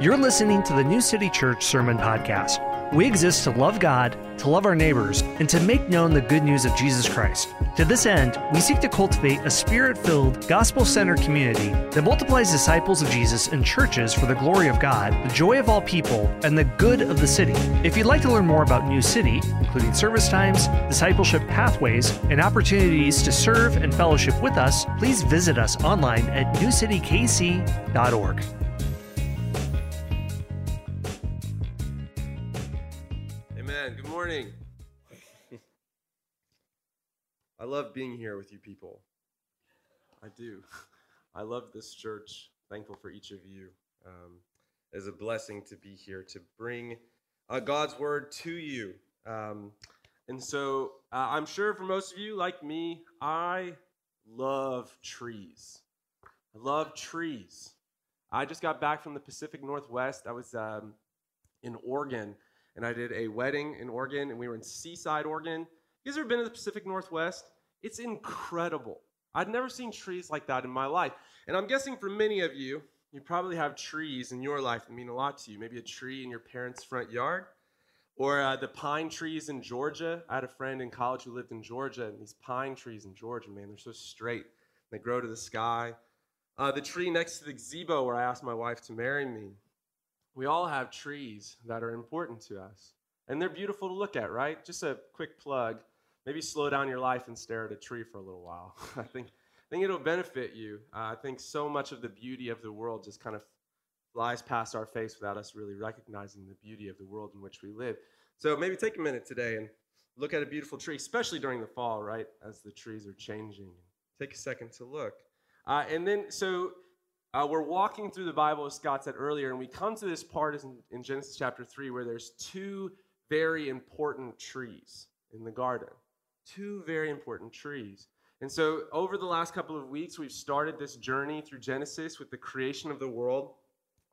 You're listening to the New City Church Sermon Podcast. We exist to love God, to love our neighbors, and to make known the good news of Jesus Christ. To this end, we seek to cultivate a spirit filled, gospel centered community that multiplies disciples of Jesus in churches for the glory of God, the joy of all people, and the good of the city. If you'd like to learn more about New City, including service times, discipleship pathways, and opportunities to serve and fellowship with us, please visit us online at newcitykc.org. I love being here with you people. I do. I love this church. Thankful for each of you. Um, it's a blessing to be here to bring uh, God's word to you. Um, and so uh, I'm sure for most of you, like me, I love trees. I love trees. I just got back from the Pacific Northwest. I was um, in Oregon and I did a wedding in Oregon, and we were in Seaside, Oregon. You guys ever been to the Pacific Northwest? It's incredible. I'd never seen trees like that in my life. And I'm guessing for many of you, you probably have trees in your life that mean a lot to you. Maybe a tree in your parents' front yard, or uh, the pine trees in Georgia. I had a friend in college who lived in Georgia, and these pine trees in Georgia, man, they're so straight. They grow to the sky. Uh, the tree next to the gazebo where I asked my wife to marry me. We all have trees that are important to us, and they're beautiful to look at, right? Just a quick plug. Maybe slow down your life and stare at a tree for a little while. I think, I think it'll benefit you. Uh, I think so much of the beauty of the world just kind of flies past our face without us really recognizing the beauty of the world in which we live. So maybe take a minute today and look at a beautiful tree, especially during the fall, right? As the trees are changing. Take a second to look. Uh, and then, so uh, we're walking through the Bible, as Scott said earlier, and we come to this part in, in Genesis chapter 3 where there's two very important trees in the garden. Two very important trees. And so, over the last couple of weeks, we've started this journey through Genesis with the creation of the world.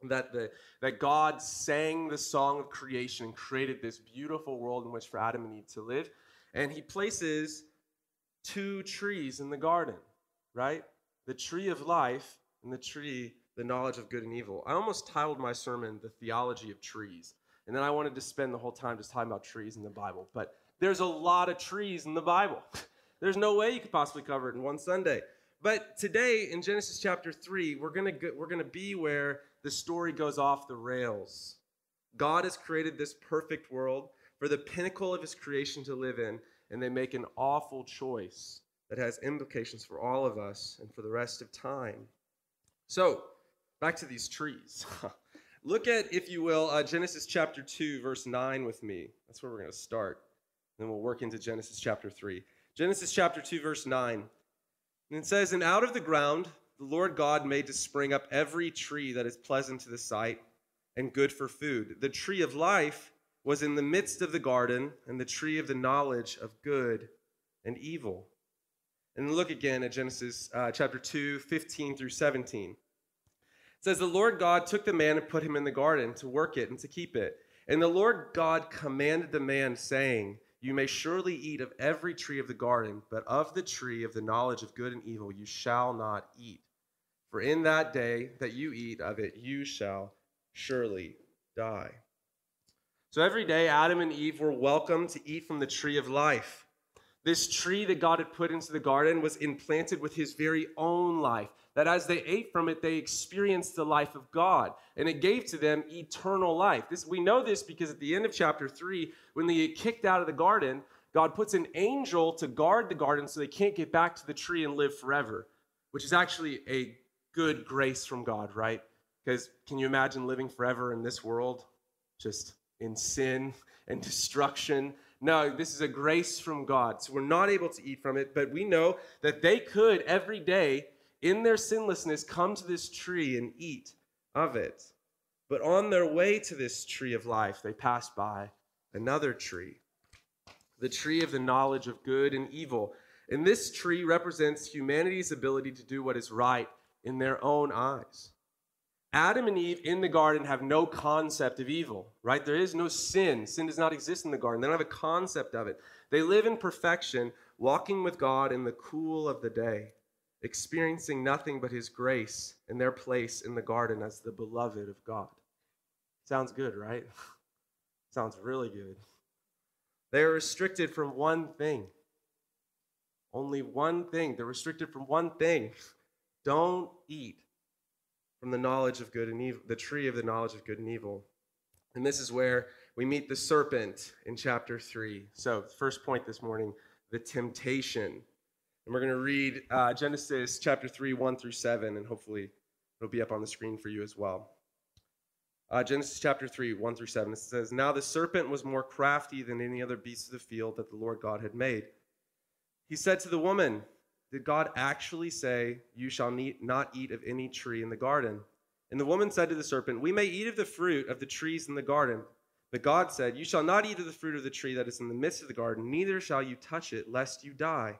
That, the, that God sang the song of creation and created this beautiful world in which for Adam and Eve to live. And he places two trees in the garden, right? The tree of life and the tree, the knowledge of good and evil. I almost titled my sermon, The Theology of Trees. And then I wanted to spend the whole time just talking about trees in the Bible. But there's a lot of trees in the Bible. There's no way you could possibly cover it in one Sunday. But today in Genesis chapter 3, we're going to we're going to be where the story goes off the rails. God has created this perfect world for the pinnacle of his creation to live in, and they make an awful choice that has implications for all of us and for the rest of time. So, back to these trees. Look at, if you will, uh, Genesis chapter 2, verse 9 with me. That's where we're going to start. Then we'll work into Genesis chapter 3. Genesis chapter 2, verse 9. And it says, And out of the ground the Lord God made to spring up every tree that is pleasant to the sight and good for food. The tree of life was in the midst of the garden, and the tree of the knowledge of good and evil. And look again at Genesis uh, chapter 2, 15 through 17. It says, The Lord God took the man and put him in the garden to work it and to keep it. And the Lord God commanded the man, saying, You may surely eat of every tree of the garden, but of the tree of the knowledge of good and evil you shall not eat. For in that day that you eat of it, you shall surely die. So every day, Adam and Eve were welcome to eat from the tree of life. This tree that God had put into the garden was implanted with his very own life. That as they ate from it, they experienced the life of God, and it gave to them eternal life. This, we know this because at the end of chapter 3, when they get kicked out of the garden, God puts an angel to guard the garden so they can't get back to the tree and live forever, which is actually a good grace from God, right? Because can you imagine living forever in this world? Just in sin and destruction no, this is a grace from God. So we're not able to eat from it, but we know that they could every day, in their sinlessness, come to this tree and eat of it. But on their way to this tree of life, they passed by another tree, the tree of the knowledge of good and evil. And this tree represents humanity's ability to do what is right in their own eyes. Adam and Eve in the garden have no concept of evil, right? There is no sin. Sin does not exist in the garden. They don't have a concept of it. They live in perfection, walking with God in the cool of the day, experiencing nothing but His grace and their place in the garden as the beloved of God. Sounds good, right? Sounds really good. They are restricted from one thing. Only one thing. They're restricted from one thing. Don't eat from the knowledge of good and evil, the tree of the knowledge of good and evil. And this is where we meet the serpent in chapter 3. So, first point this morning the temptation. And we're going to read uh, Genesis chapter 3, 1 through 7, and hopefully it'll be up on the screen for you as well. Uh, Genesis chapter 3, 1 through 7. It says, Now the serpent was more crafty than any other beast of the field that the Lord God had made. He said to the woman, Did God actually say, You shall not eat of any tree in the garden? And the woman said to the serpent, We may eat of the fruit of the trees in the garden. But God said, You shall not eat of the fruit of the tree that is in the midst of the garden, neither shall you touch it, lest you die.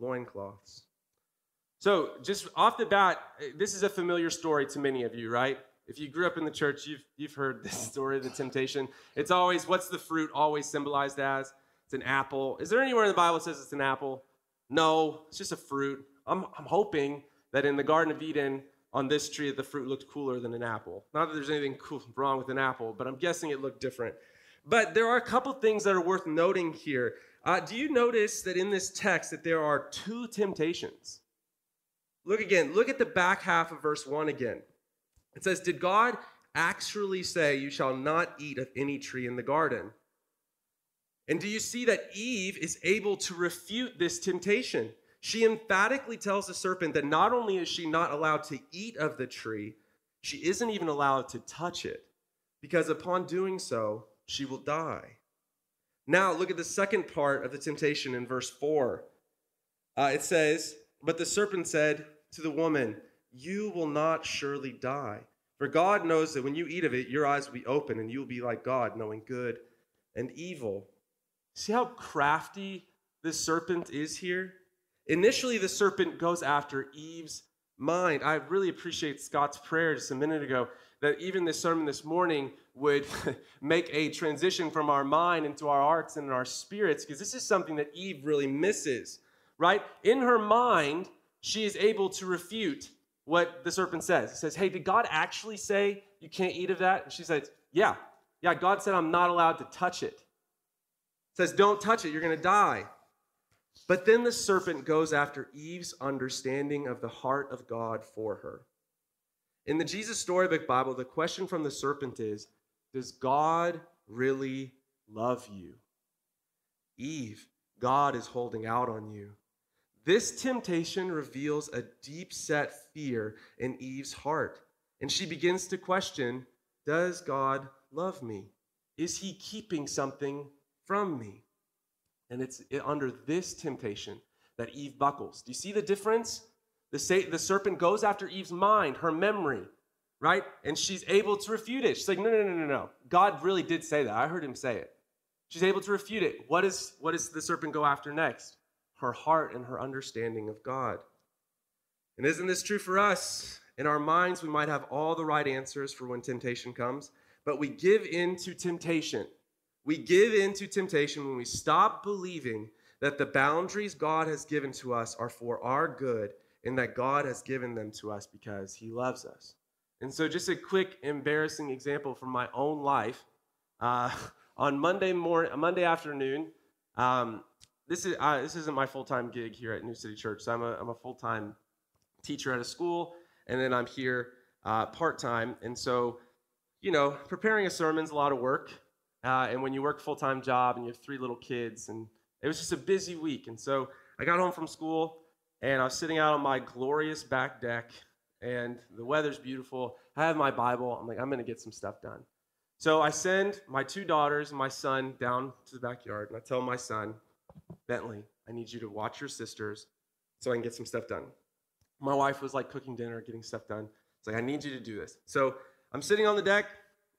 loincloths. So, just off the bat, this is a familiar story to many of you, right? If you grew up in the church, you've, you've heard this story of the temptation. It's always, what's the fruit always symbolized as? It's an apple. Is there anywhere in the Bible that says it's an apple? No, it's just a fruit. I'm, I'm hoping that in the Garden of Eden, on this tree, the fruit looked cooler than an apple. Not that there's anything cool, wrong with an apple, but I'm guessing it looked different. But there are a couple things that are worth noting here. Uh, do you notice that in this text that there are two temptations? Look again. Look at the back half of verse 1 again. It says, Did God actually say, You shall not eat of any tree in the garden? And do you see that Eve is able to refute this temptation? She emphatically tells the serpent that not only is she not allowed to eat of the tree, she isn't even allowed to touch it, because upon doing so, she will die. Now, look at the second part of the temptation in verse 4. Uh, it says, But the serpent said to the woman, you will not surely die. For God knows that when you eat of it, your eyes will be open and you will be like God, knowing good and evil. See how crafty this serpent is here? Initially, the serpent goes after Eve's mind. I really appreciate Scott's prayer just a minute ago that even this sermon this morning would make a transition from our mind into our hearts and our spirits, because this is something that Eve really misses, right? In her mind, she is able to refute what the serpent says. He says, Hey, did God actually say you can't eat of that? And she says, Yeah. Yeah, God said I'm not allowed to touch it. says, Don't touch it, you're going to die. But then the serpent goes after Eve's understanding of the heart of God for her. In the Jesus Storybook Bible, the question from the serpent is Does God really love you? Eve, God is holding out on you. This temptation reveals a deep set fear in Eve's heart, and she begins to question Does God love me? Is he keeping something from me? And it's under this temptation that Eve buckles. Do you see the difference? The, the serpent goes after Eve's mind, her memory, right? And she's able to refute it. She's like, no, no, no, no, no. God really did say that. I heard him say it. She's able to refute it. What does the serpent go after next? her heart and her understanding of God. And isn't this true for us? In our minds, we might have all the right answers for when temptation comes, but we give in to temptation. We give in to temptation when we stop believing that the boundaries God has given to us are for our good and that God has given them to us because He loves us. And so, just a quick embarrassing example from my own life. Uh, on Monday morning, Monday afternoon, um, this is uh, this isn't my full time gig here at New City Church. So I'm a I'm a full time teacher at a school, and then I'm here uh, part time. And so, you know, preparing a sermon's a lot of work. Uh, and when you work full time job and you have three little kids, and it was just a busy week. And so I got home from school, and I was sitting out on my glorious back deck, and the weather's beautiful. I have my Bible. I'm like, I'm going to get some stuff done. So I send my two daughters and my son down to the backyard, and I tell my son, Bentley, I need you to watch your sisters so I can get some stuff done. My wife was like cooking dinner, getting stuff done. It's like, I need you to do this. So I'm sitting on the deck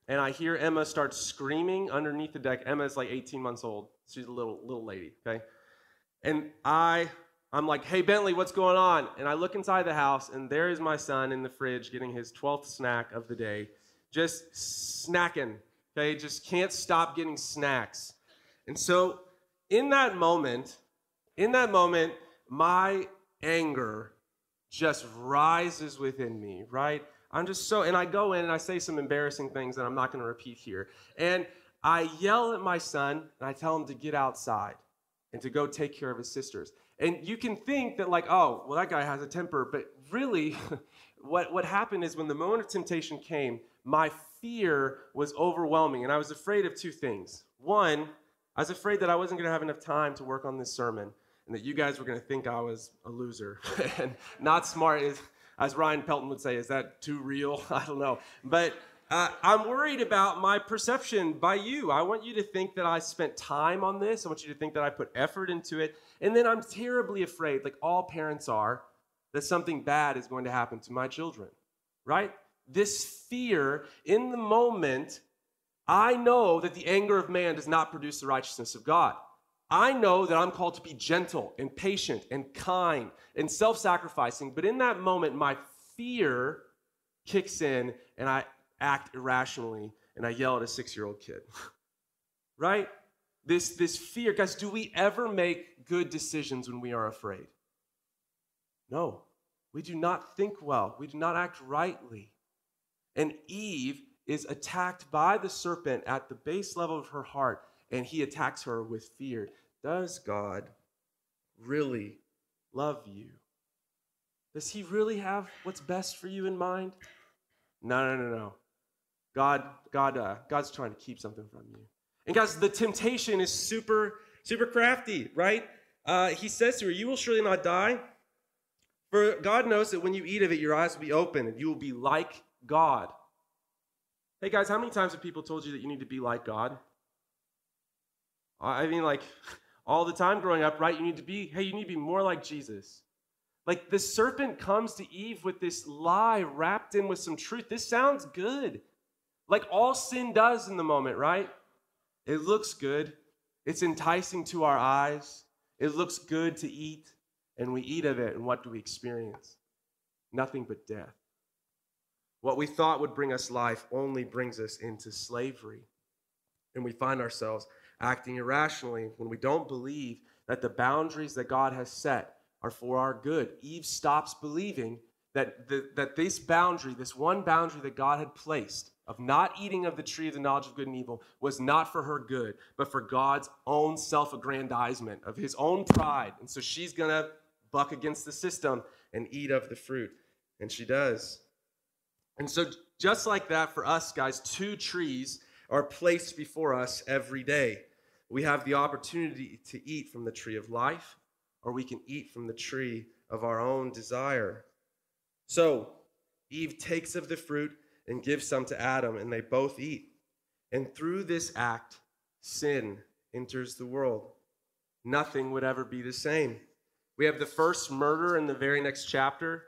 and I hear Emma start screaming underneath the deck. Emma is like 18 months old. She's a little little lady, okay? And I I'm like, "Hey Bentley, what's going on?" And I look inside the house and there is my son in the fridge getting his 12th snack of the day, just snacking. Okay? Just can't stop getting snacks. And so in that moment, in that moment, my anger just rises within me, right? I'm just so, and I go in and I say some embarrassing things that I'm not going to repeat here. And I yell at my son and I tell him to get outside and to go take care of his sisters. And you can think that, like, oh, well, that guy has a temper. But really, what, what happened is when the moment of temptation came, my fear was overwhelming. And I was afraid of two things. One, I was afraid that I wasn't going to have enough time to work on this sermon and that you guys were going to think I was a loser and not smart. As Ryan Pelton would say, is that too real? I don't know. But uh, I'm worried about my perception by you. I want you to think that I spent time on this. I want you to think that I put effort into it. And then I'm terribly afraid, like all parents are, that something bad is going to happen to my children, right? This fear in the moment, I know that the anger of man does not produce the righteousness of God. I know that I'm called to be gentle and patient and kind and self sacrificing, but in that moment, my fear kicks in and I act irrationally and I yell at a six year old kid. right? This, this fear. Guys, do we ever make good decisions when we are afraid? No. We do not think well, we do not act rightly. And Eve is attacked by the serpent at the base level of her heart, and he attacks her with fear. Does God really love you? Does he really have what's best for you in mind? No, no, no, no. God, God, uh, God's trying to keep something from you. And guys, the temptation is super, super crafty, right? Uh, he says to her, "You will surely not die, for God knows that when you eat of it, your eyes will be open, and you will be like God." Hey guys, how many times have people told you that you need to be like God? I mean, like, all the time growing up, right? You need to be, hey, you need to be more like Jesus. Like the serpent comes to Eve with this lie wrapped in with some truth. This sounds good. Like all sin does in the moment, right? It looks good. It's enticing to our eyes. It looks good to eat. And we eat of it, and what do we experience? Nothing but death. What we thought would bring us life only brings us into slavery. And we find ourselves acting irrationally when we don't believe that the boundaries that God has set are for our good. Eve stops believing that, the, that this boundary, this one boundary that God had placed of not eating of the tree of the knowledge of good and evil, was not for her good, but for God's own self aggrandizement, of his own pride. And so she's going to buck against the system and eat of the fruit. And she does. And so, just like that, for us guys, two trees are placed before us every day we have the opportunity to eat from the tree of life, or we can eat from the tree of our own desire. So, Eve takes of the fruit and gives some to Adam, and they both eat. And through this act, sin enters the world. Nothing would ever be the same. We have the first murder in the very next chapter,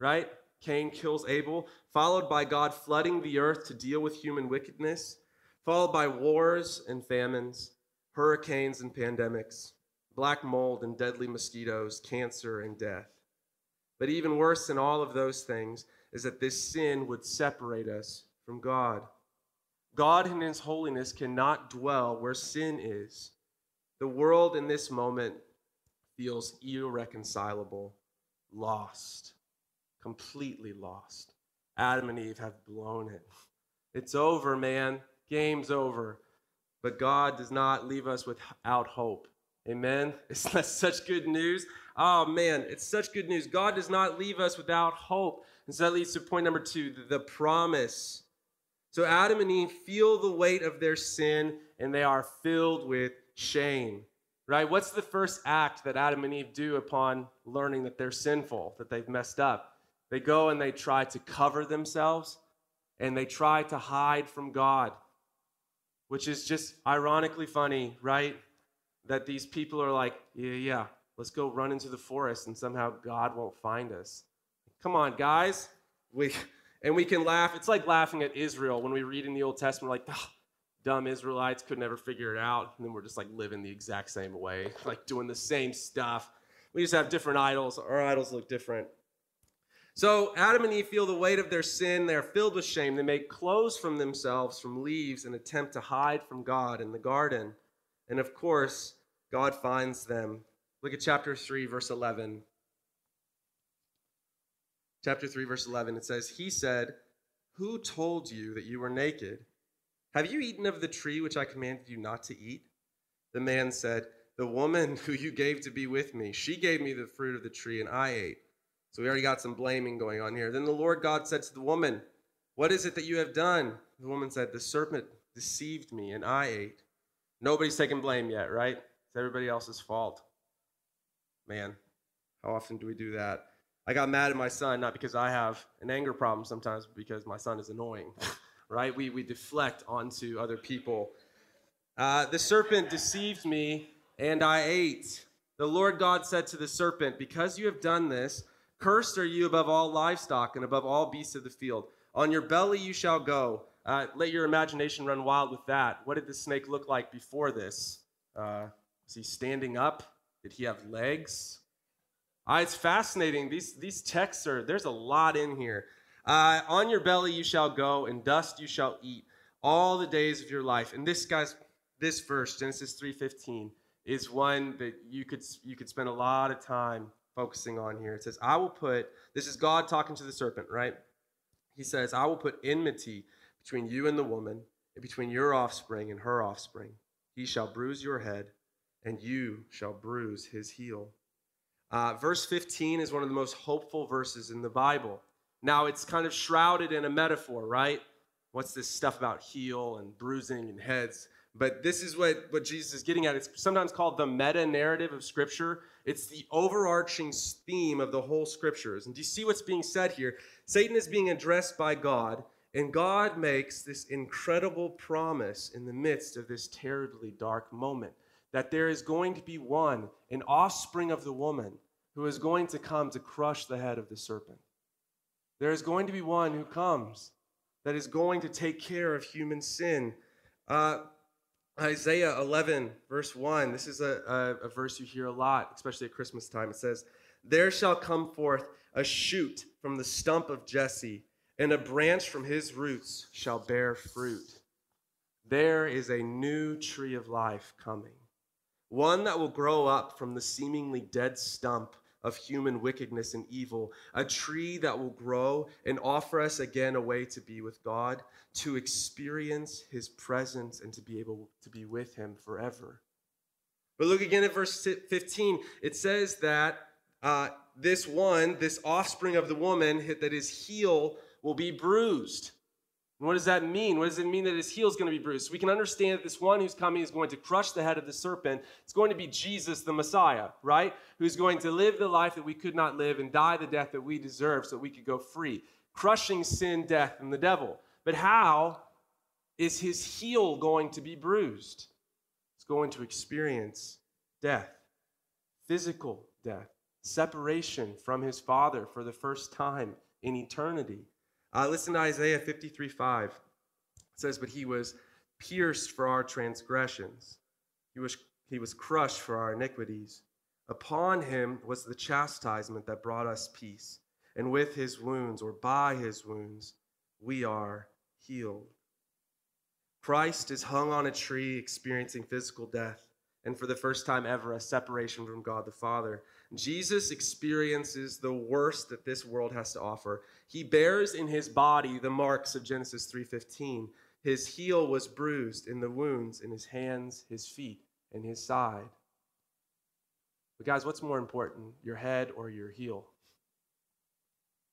right? Cain kills Abel, followed by God flooding the earth to deal with human wickedness, followed by wars and famines, hurricanes and pandemics, black mold and deadly mosquitoes, cancer and death. But even worse than all of those things is that this sin would separate us from God. God in His holiness cannot dwell where sin is. The world in this moment feels irreconcilable, lost, completely lost. Adam and Eve have blown it. It's over, man. Game's over. But God does not leave us without hope. Amen. It's such good news. Oh man, it's such good news. God does not leave us without hope. And so that leads to point number two the promise. So Adam and Eve feel the weight of their sin and they are filled with shame. Right? What's the first act that Adam and Eve do upon learning that they're sinful, that they've messed up? They go and they try to cover themselves and they try to hide from God which is just ironically funny, right? That these people are like, yeah, yeah, let's go run into the forest and somehow God won't find us. Come on, guys. We, And we can laugh. It's like laughing at Israel when we read in the Old Testament, like, oh, dumb Israelites could never figure it out. And then we're just like living the exact same way, like doing the same stuff. We just have different idols. Our idols look different. So Adam and Eve feel the weight of their sin. They're filled with shame. They make clothes from themselves from leaves and attempt to hide from God in the garden. And of course, God finds them. Look at chapter 3, verse 11. Chapter 3, verse 11. It says, He said, Who told you that you were naked? Have you eaten of the tree which I commanded you not to eat? The man said, The woman who you gave to be with me, she gave me the fruit of the tree, and I ate. So we already got some blaming going on here. Then the Lord God said to the woman, What is it that you have done? The woman said, The serpent deceived me, and I ate. Nobody's taking blame yet, right? It's everybody else's fault. Man, how often do we do that? I got mad at my son, not because I have an anger problem sometimes, but because my son is annoying, right? We, we deflect onto other people. Uh, the serpent deceived me, and I ate. The Lord God said to the serpent, Because you have done this, Cursed are you above all livestock and above all beasts of the field. On your belly you shall go. Uh, let your imagination run wild with that. What did the snake look like before this? Uh, was he standing up? Did he have legs? Uh, it's fascinating. These, these texts are, there's a lot in here. Uh, on your belly you shall go, and dust you shall eat all the days of your life. And this, guys, this verse, Genesis 3.15, is one that you could, you could spend a lot of time focusing on here. It says, I will put, this is God talking to the serpent, right? He says, I will put enmity between you and the woman, and between your offspring and her offspring. He shall bruise your head, and you shall bruise his heel. Uh, verse 15 is one of the most hopeful verses in the Bible. Now, it's kind of shrouded in a metaphor, right? What's this stuff about heel and bruising and heads? But this is what, what Jesus is getting at. It's sometimes called the meta narrative of Scripture. It's the overarching theme of the whole Scriptures. And do you see what's being said here? Satan is being addressed by God, and God makes this incredible promise in the midst of this terribly dark moment that there is going to be one, an offspring of the woman, who is going to come to crush the head of the serpent. There is going to be one who comes that is going to take care of human sin. Uh, Isaiah 11, verse 1. This is a, a, a, verse you hear a lot, especially at Christmas time. It says, There shall come forth a shoot from the stump of Jesse, and a branch from his roots shall bear fruit. There is a new tree of life coming, one that will grow up from the seemingly dead stump of human wickedness and evil, a tree that will grow and offer us again a way to be with God, to experience his presence, and to be able to be with him forever. But look again at verse 15. It says that uh, this one, this offspring of the woman, that his heel will be bruised. And what does that mean? What does it mean that his heel is going to be bruised? We can understand that this one who's coming is going to crush the head of the serpent. It's going to be Jesus, the Messiah, right? Who's going to live the life that we could not live and die the death that we deserve so that we could go free, crushing sin, death, and the devil. But how is his heel going to be bruised? It's going to experience death, physical death, separation from his Father for the first time in eternity. Uh, listen to Isaiah 53 5. It says, But he was pierced for our transgressions, he was, he was crushed for our iniquities. Upon him was the chastisement that brought us peace, and with his wounds, or by his wounds, we are healed. Christ is hung on a tree, experiencing physical death, and for the first time ever, a separation from God the Father. Jesus experiences the worst that this world has to offer. He bears in his body the marks of Genesis 3:15. His heel was bruised in the wounds in his hands, his feet, and his side. But guys, what's more important, your head or your heel?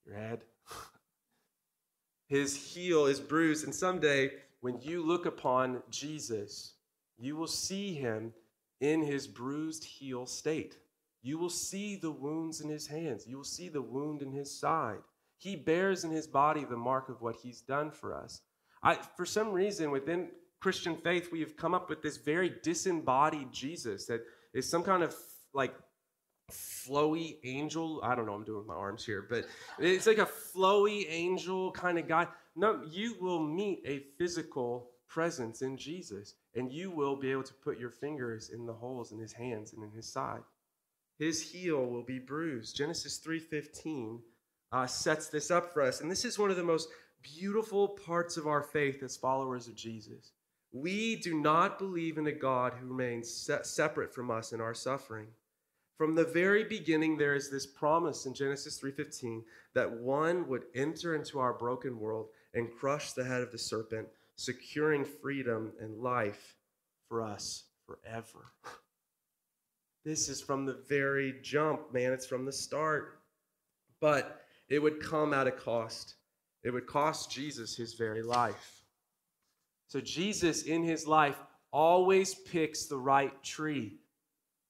Your head. his heel is bruised, and someday when you look upon Jesus, you will see him in his bruised heel state. You will see the wounds in his hands. You will see the wound in his side. He bears in his body the mark of what he's done for us. I, for some reason, within Christian faith, we have come up with this very disembodied Jesus that is some kind of like flowy angel. I don't know I'm doing my arms here, but it's like a flowy angel kind of guy. No, you will meet a physical presence in Jesus, and you will be able to put your fingers in the holes in his hands and in his side. His heel will be bruised. Genesis 3:15 uh, sets this up for us, and this is one of the most beautiful parts of our faith as followers of Jesus. We do not believe in a God who remains se- separate from us in our suffering. From the very beginning there is this promise in Genesis 3:15 that one would enter into our broken world and crush the head of the serpent, securing freedom and life for us forever. This is from the very jump, man. It's from the start. But it would come at a cost. It would cost Jesus his very life. So, Jesus in his life always picks the right tree.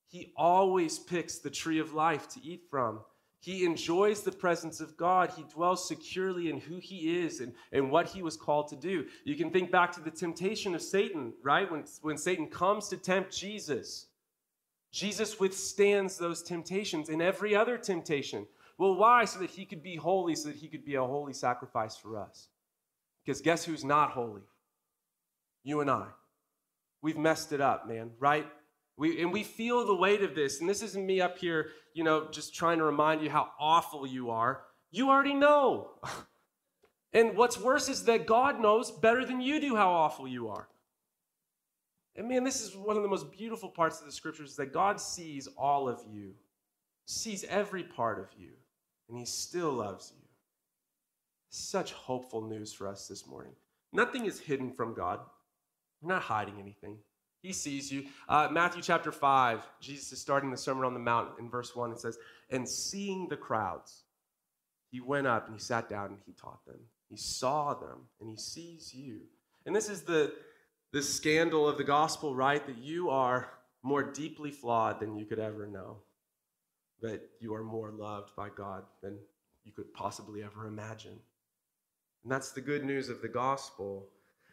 He always picks the tree of life to eat from. He enjoys the presence of God. He dwells securely in who he is and, and what he was called to do. You can think back to the temptation of Satan, right? When, when Satan comes to tempt Jesus, Jesus withstands those temptations and every other temptation. Well, why? So that he could be holy, so that he could be a holy sacrifice for us. Because guess who's not holy? You and I. We've messed it up, man, right? We, and we feel the weight of this. And this isn't me up here, you know, just trying to remind you how awful you are. You already know. and what's worse is that God knows better than you do how awful you are. And man, this is one of the most beautiful parts of the scriptures is that God sees all of you, sees every part of you and he still loves you. Such hopeful news for us this morning. Nothing is hidden from God. We're not hiding anything. He sees you. Uh, Matthew chapter 5, Jesus is starting the Sermon on the Mount in verse 1. It says, And seeing the crowds, he went up and he sat down and he taught them. He saw them and he sees you. And this is the, the scandal of the gospel, right? That you are more deeply flawed than you could ever know that you are more loved by God than you could possibly ever imagine. And that's the good news of the gospel.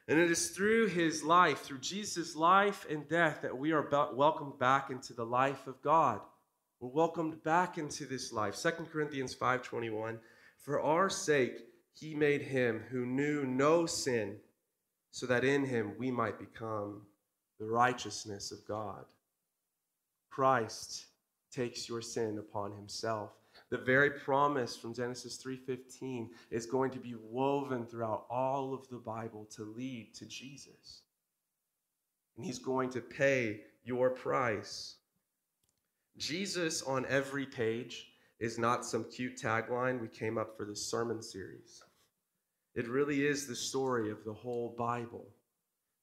And it is through his life, through Jesus' life and death, that we are welcomed back into the life of God. We're welcomed back into this life. 2 Corinthians 5:21, for our sake he made him who knew no sin, so that in him we might become the righteousness of God. Christ takes your sin upon himself. The very promise from Genesis 3:15 is going to be woven throughout all of the Bible to lead to Jesus. And he's going to pay your price. Jesus on every page is not some cute tagline we came up for this sermon series. It really is the story of the whole Bible.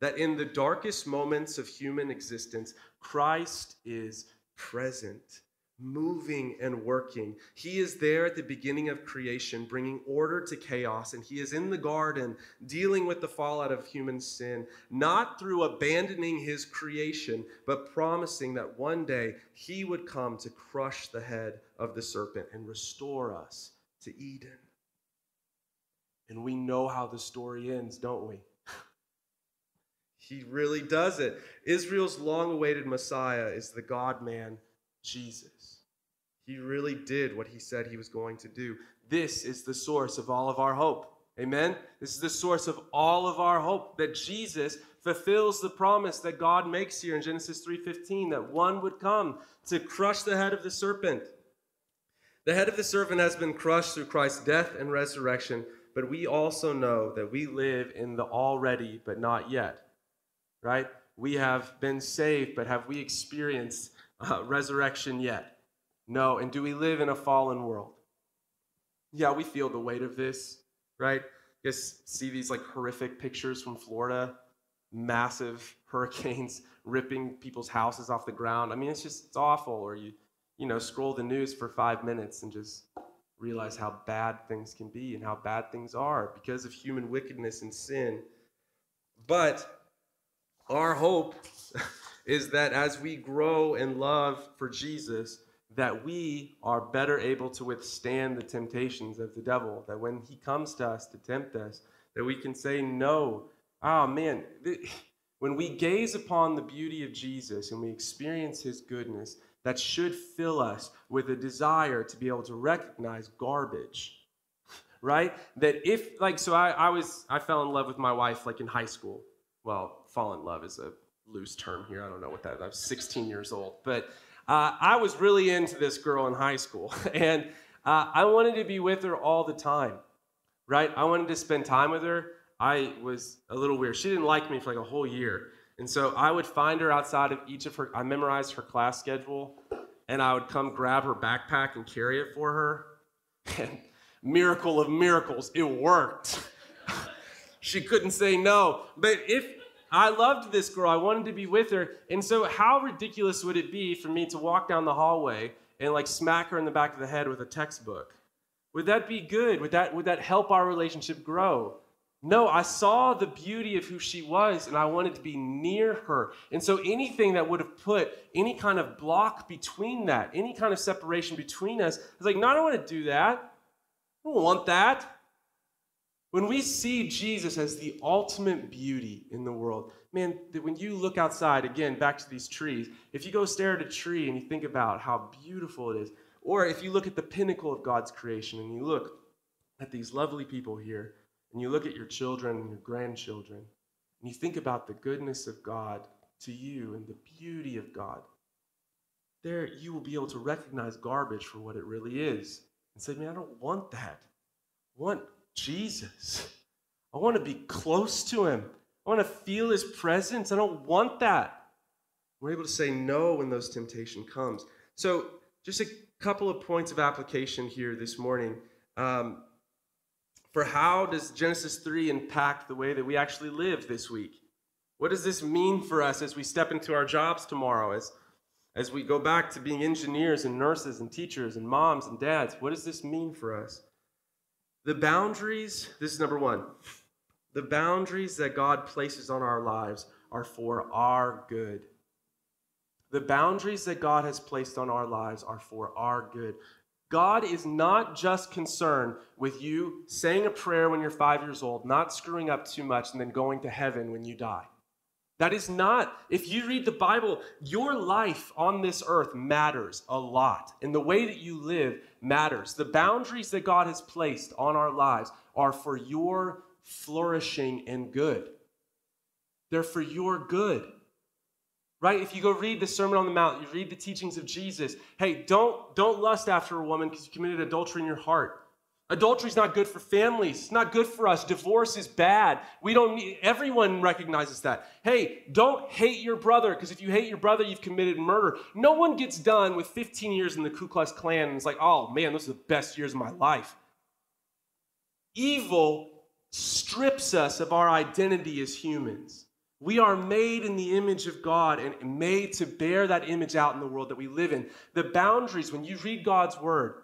That in the darkest moments of human existence, Christ is present, moving and working. He is there at the beginning of creation, bringing order to chaos, and He is in the garden dealing with the fallout of human sin, not through abandoning His creation, but promising that one day He would come to crush the head of the serpent and restore us to Eden. And we know how the story ends, don't we? He really does it. Israel's long awaited Messiah is the God man, Jesus. He really did what he said he was going to do. This is the source of all of our hope. Amen? This is the source of all of our hope that Jesus fulfills the promise that God makes here in Genesis 3:15 that one would come to crush the head of the serpent. The head of the serpent has been crushed through Christ's death and resurrection, but we also know that we live in the already but not yet right? We have been saved, but have we experienced uh, resurrection yet? No. And do we live in a fallen world? Yeah, we feel the weight of this, right? Guys see these like horrific pictures from Florida, massive hurricanes ripping people's houses off the ground. I mean, it's just it's awful. Or you, you know, scroll the news for five minutes and just realize how bad things can be and how bad things are because of human wickedness and sin. But our hope is that as we grow in love for Jesus, that we are better able to withstand the temptations of the devil. That when he comes to us to tempt us, that we can say no. Oh man, when we gaze upon the beauty of Jesus and we experience his goodness, that should fill us with a desire to be able to recognize garbage right? That if like so I, I was i fell in love with my wife like in high school. Well fall in love is a loose term here. I don't know what that i was 16 years old. But uh, i was really into this girl in high school. And uh, i wanted to be with her all the time right? I wanted to spend time with her. I was a little weird. She didn't like me for like a whole year and so I would find her outside of each of her, I memorized her class schedule, and I would come grab her backpack and carry it for her. And miracle of miracles, it worked. she couldn't say no. But if I loved this girl, I wanted to be with her. And so, how ridiculous would it be for me to walk down the hallway and like smack her in the back of the head with a textbook? Would that be good? Would that, would that help our relationship grow? No, I saw the beauty of who she was and I wanted to be near her. And so anything that would have put any kind of block between that, any kind of separation between us, I was like, no, I don't want to do that. I don't want that. When we see Jesus as the ultimate beauty in the world, man, when you look outside, again, back to these trees, if you go stare at a tree and you think about how beautiful it is, or if you look at the pinnacle of God's creation and you look at these lovely people here, and you look at your children and your grandchildren, and you think about the goodness of God to you and the beauty of God, there you will be able to recognize garbage for what it really is and say, Man, I don't want that. I want Jesus. I want to be close to him. I want to feel his presence. I don't want that. We're able to say no when those temptation comes. So, just a couple of points of application here this morning. Um, for how does Genesis 3 impact the way that we actually live this week? What does this mean for us as we step into our jobs tomorrow, as, as we go back to being engineers and nurses and teachers and moms and dads? What does this mean for us? The boundaries, this is number one. The boundaries that God places on our lives are for our good. The boundaries that God has placed on our lives are for our good. God is not just concerned with you saying a prayer when you're five years old, not screwing up too much, and then going to heaven when you die. That is not, if you read the Bible, your life on this earth matters a lot. And the way that you live matters. The boundaries that God has placed on our lives are for your flourishing and good. They're for your good right? If you go read the sermon on the mount you read the teachings of jesus hey don't don't lust after a woman because you committed adultery in your heart. Adultery is not good for families. It's not good for us. Divorce is bad. We don't need everyone recognizes that. Hey don't hate your brother because if you hate your brother you've committed murder. No one gets done with 15 years in the ku klux klan and it's like oh man those are the best years of my life. Evil strips us of our identity as humans we are made in the image of God and made to bear that image out in the world that we live in. The boundaries, when you read God's word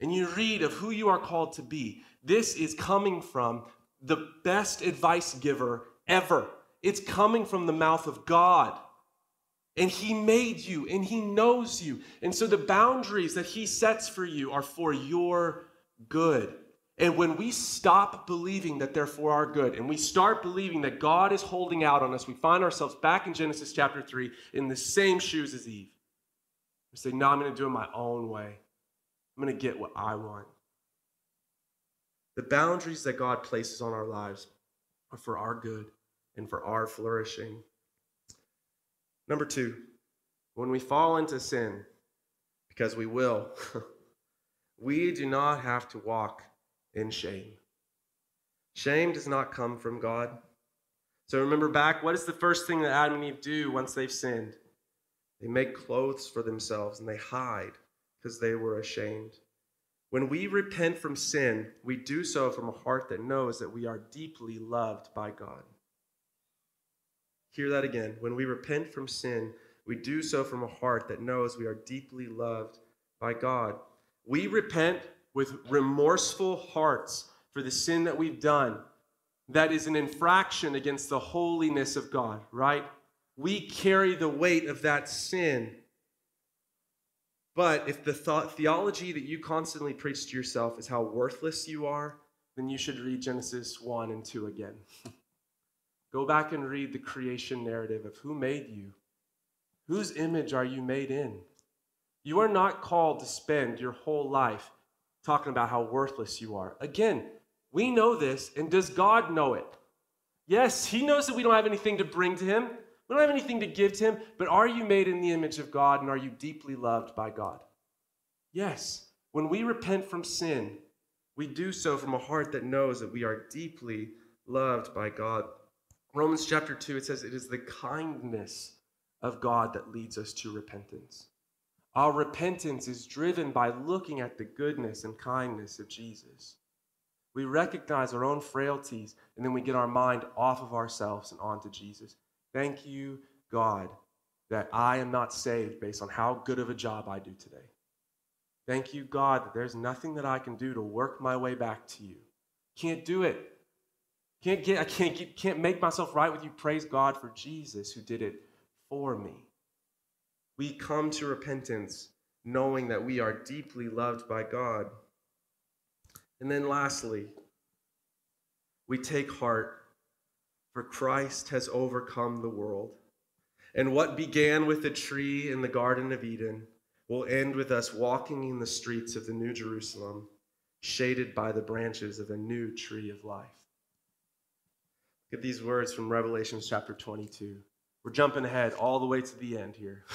and you read of who you are called to be, this is coming from the best advice giver ever. It's coming from the mouth of God. And He made you and He knows you. And so the boundaries that He sets for you are for your good. And when we stop believing that they're for our good and we start believing that God is holding out on us, we find ourselves back in Genesis chapter 3 in the same shoes as Eve. We say, No, I'm going to do it my own way. I'm going to get what I want. The boundaries that God places on our lives are for our good and for our flourishing. Number two, when we fall into sin, because we will, we do not have to walk in shame. Shame does not come from God. So remember back, what is the first thing that Adam and Eve do once they've sinned? They make clothes for themselves and they hide because they were ashamed. When we repent from sin, we do so from a heart that knows that we are deeply loved by God. Hear that again. When we repent from sin, we do so from a heart that knows we are deeply loved by God. We repent with remorseful hearts for the sin that we've done that is an infraction against the holiness of God, right? We carry the weight of that sin. But if the thought, theology that you constantly preach to yourself is how worthless you are, then you should read Genesis 1 and 2 again. Go back and read the creation narrative of who made you. Whose image are you made in? You are not called to spend your whole life talking about how worthless you are. Again, we know this, and does God know it? Yes, He knows that we don't have anything to bring to Him. We don't have anything to give to Him, but are you made in the image of God and are you deeply loved by God? Yes. When we repent from sin, we do so from a heart that knows that we are deeply loved by God. Romans chapter 2, it says, It is the kindness of God that leads us to repentance. Our repentance is driven by looking at the goodness and kindness of Jesus. We recognize our own frailties, and then we get our mind off of ourselves and onto Jesus. Thank you, God, that I am not saved based on how good of a job I do today. Thank you, God, that there's nothing that I can do to work my way back to you. Can't do it. Can't get, I can't, get, can't make myself right with you. Praise God for Jesus who did it for me. We come to repentance knowing that we are deeply loved by God. And then lastly, we take heart, for Christ has overcome the world. And what began with the tree in the Garden of Eden will end with us walking in the streets of the New Jerusalem, shaded by the branches of a new tree of life. Look at these words from Revelation chapter 22. We're jumping ahead all the way to the end here.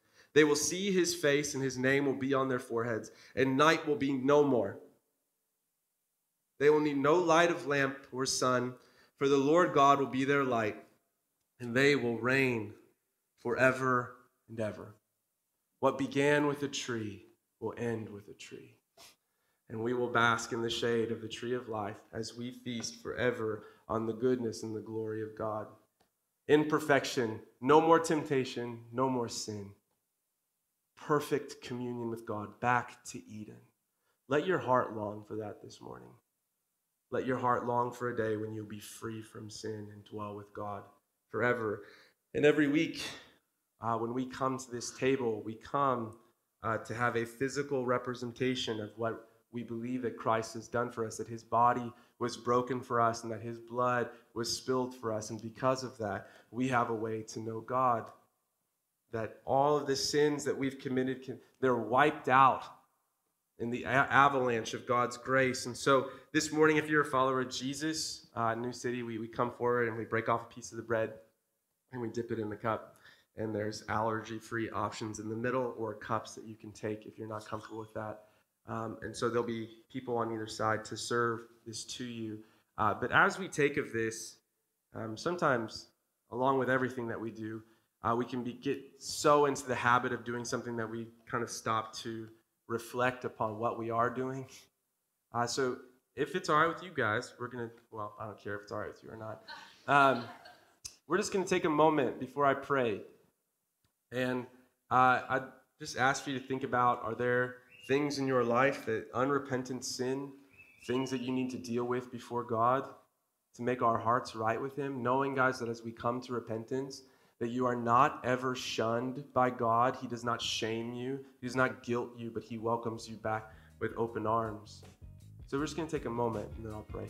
They will see his face, and his name will be on their foreheads, and night will be no more. They will need no light of lamp or sun, for the Lord God will be their light, and they will reign forever and ever. What began with a tree will end with a tree. And we will bask in the shade of the tree of life as we feast forever on the goodness and the glory of God. In perfection, no more temptation, no more sin. Perfect communion with God, back to Eden. Let your heart long for that this morning. Let your heart long for a day when you'll be free from sin and dwell with God forever. And every week, uh, when we come to this table, we come uh, to have a physical representation of what we believe that Christ has done for us, that his body was broken for us and that his blood was spilled for us. And because of that, we have a way to know God. That all of the sins that we've committed, they're wiped out in the avalanche of God's grace. And so this morning, if you're a follower of Jesus, uh, New City, we, we come forward and we break off a piece of the bread and we dip it in the cup. And there's allergy free options in the middle or cups that you can take if you're not comfortable with that. Um, and so there'll be people on either side to serve this to you. Uh, but as we take of this, um, sometimes, along with everything that we do, uh, we can be, get so into the habit of doing something that we kind of stop to reflect upon what we are doing. Uh, so if it's all right with you guys, we're going to, well, I don't care if it's all right with you or not. Um, we're just going to take a moment before I pray. And uh, I just ask for you to think about are there things in your life that unrepentant sin, things that you need to deal with before God to make our hearts right with Him, knowing, guys, that as we come to repentance, that you are not ever shunned by God. He does not shame you, He does not guilt you, but He welcomes you back with open arms. So we're just going to take a moment and then I'll pray.